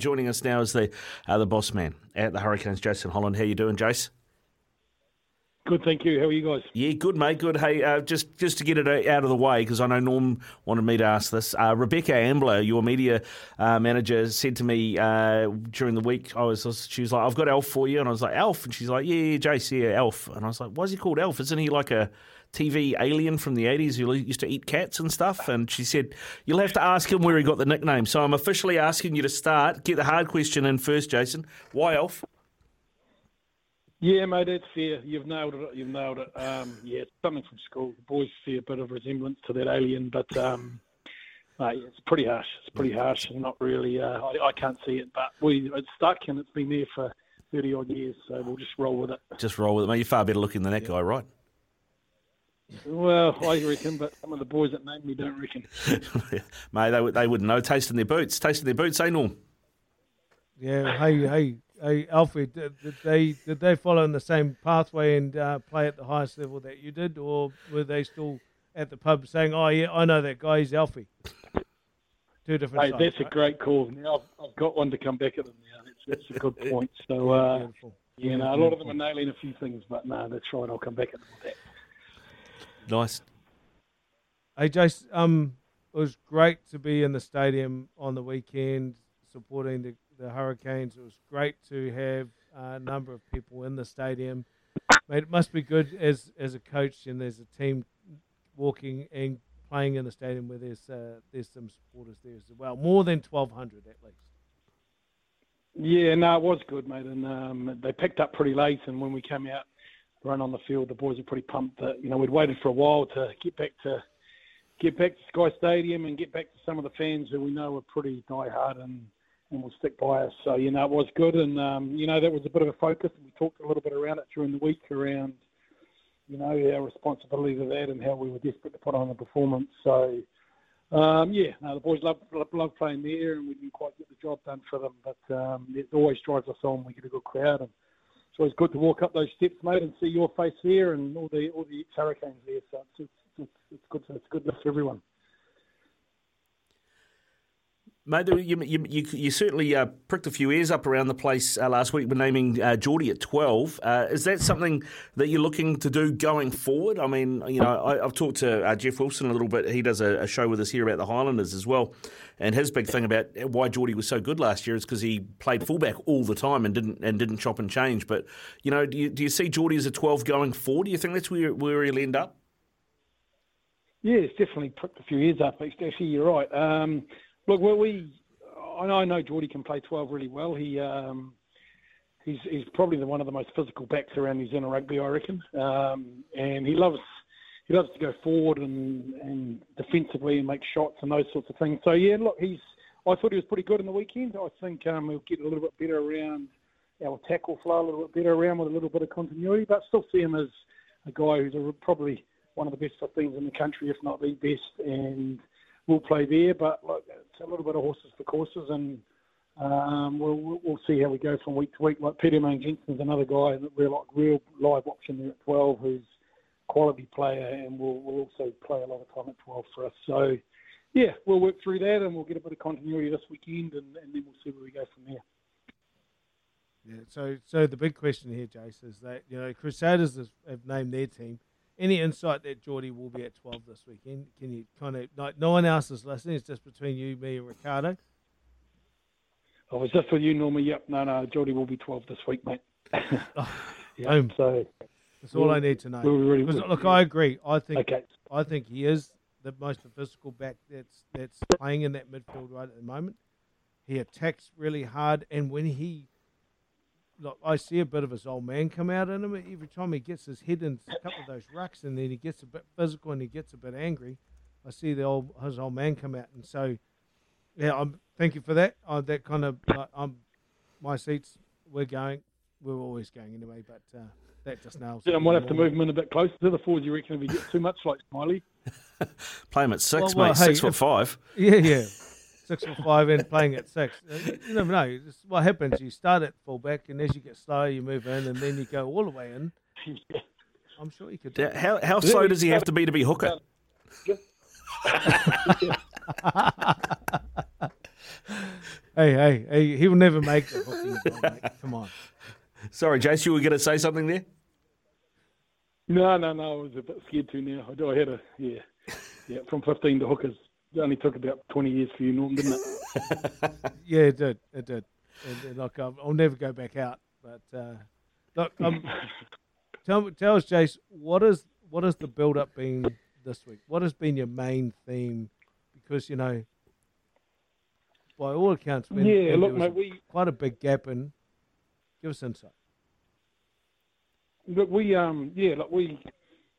Joining us now is the uh, the boss man at the Hurricanes, Jason Holland. How you doing, Jace? Good, thank you. How are you guys? Yeah, good, mate. Good. Hey, uh, just just to get it out of the way, because I know Norm wanted me to ask this. Uh, Rebecca Ambler, your media uh, manager, said to me uh, during the week, I was, she was like, "I've got Elf for you," and I was like, "Elf," and she's like, "Yeah, yeah, Jace, yeah, Alf," and I was like, "Why is he called Elf? Isn't he like a TV alien from the 80s who used to eat cats and stuff. And she said, You'll have to ask him where he got the nickname. So I'm officially asking you to start. Get the hard question in first, Jason. Why Alf? Yeah, mate, that's fair. You've nailed it. You've nailed it. Um, yeah, it's something from school. The boys see a bit of resemblance to that alien, but um, uh, yeah, it's pretty harsh. It's pretty harsh. Not really. Uh, I, I, can't see it, but we it's stuck and it's been there for thirty odd years. So we'll just roll with it. Just roll with it, mate. You're far better looking than that yeah. guy, right? Well, I reckon, but some of the boys that named me don't reckon. Mate, they, they wouldn't know. Tasting their boots. Tasting their boots, eh, Norm? Yeah, hey, hey, hey, Alfie, did, did, they did they follow in the same pathway and uh, play at the highest level that you did, or were they still at the pub saying, "Oh yeah, I know that guy, he's Alfie"? Two different. Hey, sides, that's right? a great call. Now I've, I've, got one to come back at them now. That's, that's a good point. So, uh, yeah, no, a lot of them are nailing a few things, but no, that's right. I'll come back at them with that. Nice. Hey, Jace, um, it was great to be in the stadium on the weekend supporting the, the Hurricanes. It was great to have a number of people in the stadium. Mate, it must be good as as a coach and there's a team walking and playing in the stadium where there's uh, there's some supporters there as well. More than 1,200 at least. Yeah, no, it was good, mate. And um, they picked up pretty late. And when we came out run on the field. The boys were pretty pumped that you know we'd waited for a while to get back to get back to Sky Stadium and get back to some of the fans who we know are pretty diehard and and will stick by us. So you know it was good, and um, you know that was a bit of a focus. And we talked a little bit around it during the week around you know our responsibility to that and how we were desperate to put on a performance. So. Um, yeah, no, the boys love, love, love playing there, and we didn't quite get the job done for them. But um, it always drives us on. We get a good crowd, and it's always good to walk up those steps, mate, and see your face there and all the all the Hurricanes there. So it's, it's, it's good. To, it's good for everyone. Mate, you, you, you, you certainly uh, pricked a few ears up around the place uh, last week when naming uh, Jordie at 12. Uh, is that something that you're looking to do going forward? I mean, you know, I, have talked to uh, Jeff Wilson a little bit. He does a, a, show with us here about the Highlanders as well. And his big thing about why Jordie was so good last year is because he played fullback all the time and didn't and didn't chop and change. But, you know, do you, do you see Jordie as a 12 going forward? Do you think that's where, where he'll end up? Yeah, it's definitely pricked a few ears up. Actually, you're right. Um, Look, well, we I know Jordie can play 12 really well. He um, he's he's probably the one of the most physical backs around New Zealand rugby, I reckon. Um, and he loves he loves to go forward and, and defensively and make shots and those sorts of things. So yeah, look, he's I thought he was pretty good in the weekend. I think um, he'll get a little bit better around our tackle flow, a little bit better around with a little bit of continuity, but still see him as a guy who's a, probably one of the best of things in the country, if not the best, and will play there. But look, it's a little bit of horses for courses, and um, we'll, we'll see how we go from week to week. Like Peter Umaga-Jensen's another guy that we're like real live option there at 12, who's quality player, and will will also play a lot of time at 12 for us. So. Yeah, we'll work through that and we'll get a bit of continuity this weekend and, and then we'll see where we go from there. Yeah, so so the big question here, Jace, is that you know Crusaders have named their team any insight that Jordie will be at 12 this weekend? Can you kind of, like, no one else is listening, it's just between you, me, and Ricardo? Oh, it's just for you, Norman. Yep, no, no, Jordie will be 12 this week, mate. oh, yep, so that's all I need to know. Really, look, I agree. I think okay. I think he is the most physical back that's that's playing in that midfield right at the moment. He attacks really hard, and when he look, I see a bit of his old man come out in him every time he gets his head in a couple of those rucks, and then he gets a bit physical and he gets a bit angry. I see the old his old man come out, and so yeah, I'm thank you for that. Uh, that kind of uh, I'm my seats. We're going. We're always going anyway, but uh, that just nails. Yeah, I might have to move him in a bit closer to the forward. You reckon if he gets too much like Smiley? Play him at six, well, well, mate. Hey, six foot five. Yeah, yeah six or five and playing at six. Uh, you never know. It's what happens. You start at fullback, and as you get slower, you move in, and then you go all the way in. I'm sure he could. Yeah, how how slow does he have to be to be hooker? hey, hey, hey, he will never make the hooking. Come on. Sorry, Jace, you were going to say something there? No, no, no. I was a bit scared to now. I had a, yeah, yeah, from 15 to hookers. It only took about 20 years for you, Norm, didn't it? yeah, it did. It did. And, like, um, I'll never go back out. But, uh, look, um, tell, tell us, Jace, what is what has the build up been this week? What has been your main theme? Because, you know, by all accounts, when, yeah, look, mate, we quite a big gap in. Give us insight. Look, we um, yeah, look, we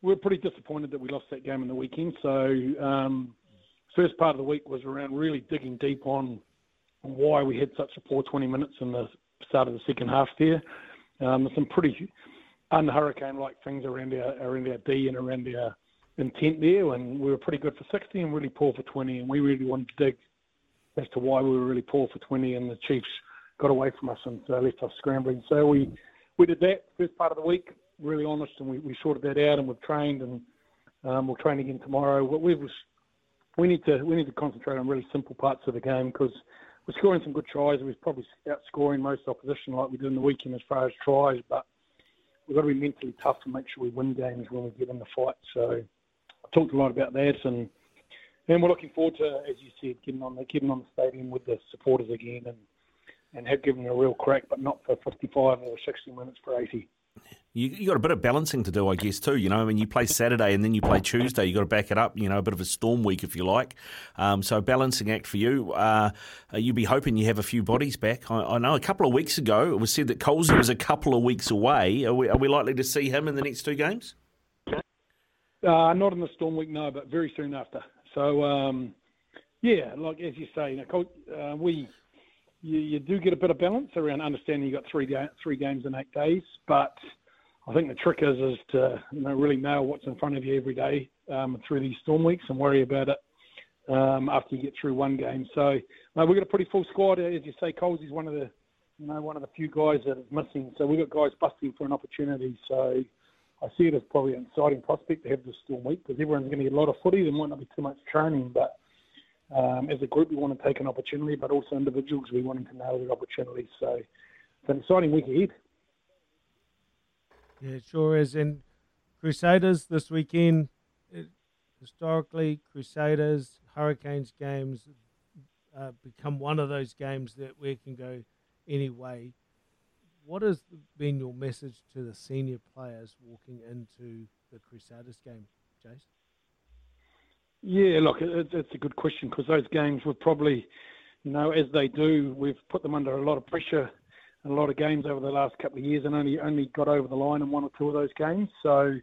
we're pretty disappointed that we lost that game in the weekend. So um, first part of the week was around really digging deep on why we had such a poor 20 minutes in the start of the second half there. Um, some pretty un-hurricane-like things around our around our D and around our intent there, and we were pretty good for 60 and really poor for 20, and we really wanted to dig as to why we were really poor for 20, and the Chiefs got away from us and uh, left us scrambling. So we we did that first part of the week, really honest, and we, we sorted that out, and we've trained, and um, we'll train again tomorrow. What we need to we need to concentrate on really simple parts of the game because we're scoring some good tries. And we're probably outscoring most opposition like we did in the weekend as far as tries, but we've got to be mentally tough to make sure we win games when we get in the fight. So I talked a lot about that, and and we're looking forward to, as you said, getting on the getting on the stadium with the supporters again, and and have given a real crack, but not for 55 or 60 minutes for 80. You, you got a bit of balancing to do, I guess, too. You know, I mean, you play Saturday and then you play Tuesday. You got to back it up. You know, a bit of a storm week, if you like. Um, so, balancing act for you. Uh, you'd be hoping you have a few bodies back. I, I, know a couple of weeks ago it was said that Colesy was a couple of weeks away. Are we, are we likely to see him in the next two games? Uh, not in the storm week, no, but very soon after. So, um, yeah, like as you say, you know, uh, we you, you do get a bit of balance around understanding you've got three ga- three games in eight days, but I think the trick is is to you know really nail what's in front of you every day um, through these storm weeks and worry about it um, after you get through one game. So uh, we've got a pretty full squad, as you say. Coles is one of the you know one of the few guys that is missing. So we've got guys busting for an opportunity. So I see it as probably an exciting prospect to have this storm week because everyone's going to get a lot of footy. There might not be too much training, but um, as a group, we want to take an opportunity, but also individuals, we want to nail the opportunity. So it's an exciting week ahead. Yeah, it sure is. And Crusaders this weekend, historically, Crusaders, Hurricanes games uh, become one of those games that we can go any way. What has been your message to the senior players walking into the Crusaders game, Jason? Yeah, look, it, it's a good question because those games were probably, you know, as they do, we've put them under a lot of pressure a lot of games over the last couple of years, and only only got over the line in one or two of those games. So,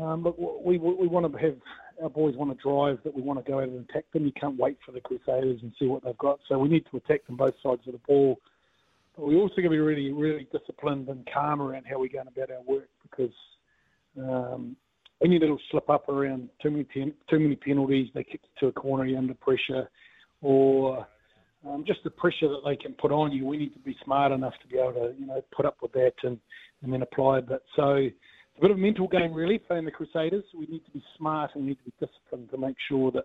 um, look, we we want to have our boys want to drive that we want to go out and attack them. You can't wait for the Crusaders and see what they've got. So we need to attack them both sides of the ball. But we also got to be really, really disciplined and calm around how we're going about our work because um, any little slip up around too many too many penalties, they kick to a corner, you're under pressure, or um, just the pressure that they can put on you. We need to be smart enough to be able to you know put up with that and and then apply it. So it's a bit of a mental game really playing the Crusaders. We need to be smart and we need to be disciplined to make sure that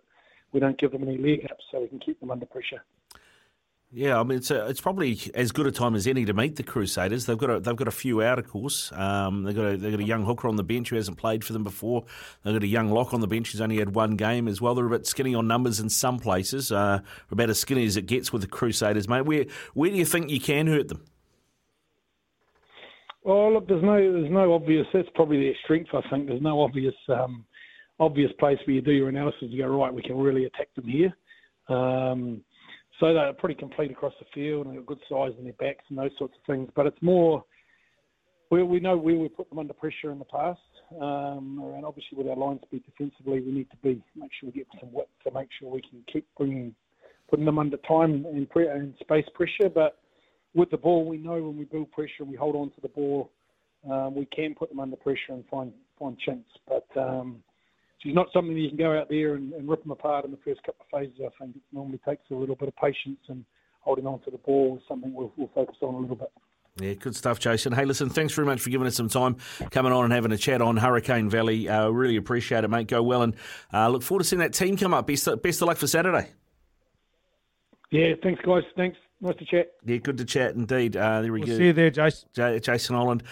we don't give them any leg ups so we can keep them under pressure. Yeah, I mean it's a, it's probably as good a time as any to meet the Crusaders. They've got a, they've got a few out, of course. Um, they've got a, they've got a young hooker on the bench who hasn't played for them before. They've got a young lock on the bench who's only had one game as well. They're a bit skinny on numbers in some places. Uh, about as skinny as it gets with the Crusaders, mate. Where where do you think you can hurt them? Well, look, there's no there's no obvious. That's probably their strength. I think there's no obvious um, obvious place where you do your analysis. You go right. We can really attack them here. Um, so they're pretty complete across the field and they've got good size in their backs and those sorts of things. But it's more we we know where we put them under pressure in the past. Um, and obviously with our line speed defensively, we need to be make sure we get some width to make sure we can keep bringing putting them under time and, pre- and space pressure. But with the ball, we know when we build pressure and we hold on to the ball, um, we can put them under pressure and find find chinks. But um, she's not something you can go out there and, and rip them apart in the first couple of phases. I think it normally takes a little bit of patience and holding on to the ball is something we'll, we'll focus on a little bit. Yeah, good stuff, Jason. Hey, listen, thanks very much for giving us some time coming on and having a chat on Hurricane Valley. Uh, really appreciate it, mate. Go well and uh, look forward to seeing that team come up. Best, best of luck for Saturday. Yeah, thanks, guys. Thanks. Nice to chat. Yeah, good to chat indeed. Uh, there we we'll go. See you there, Jason. J- Jason Holland,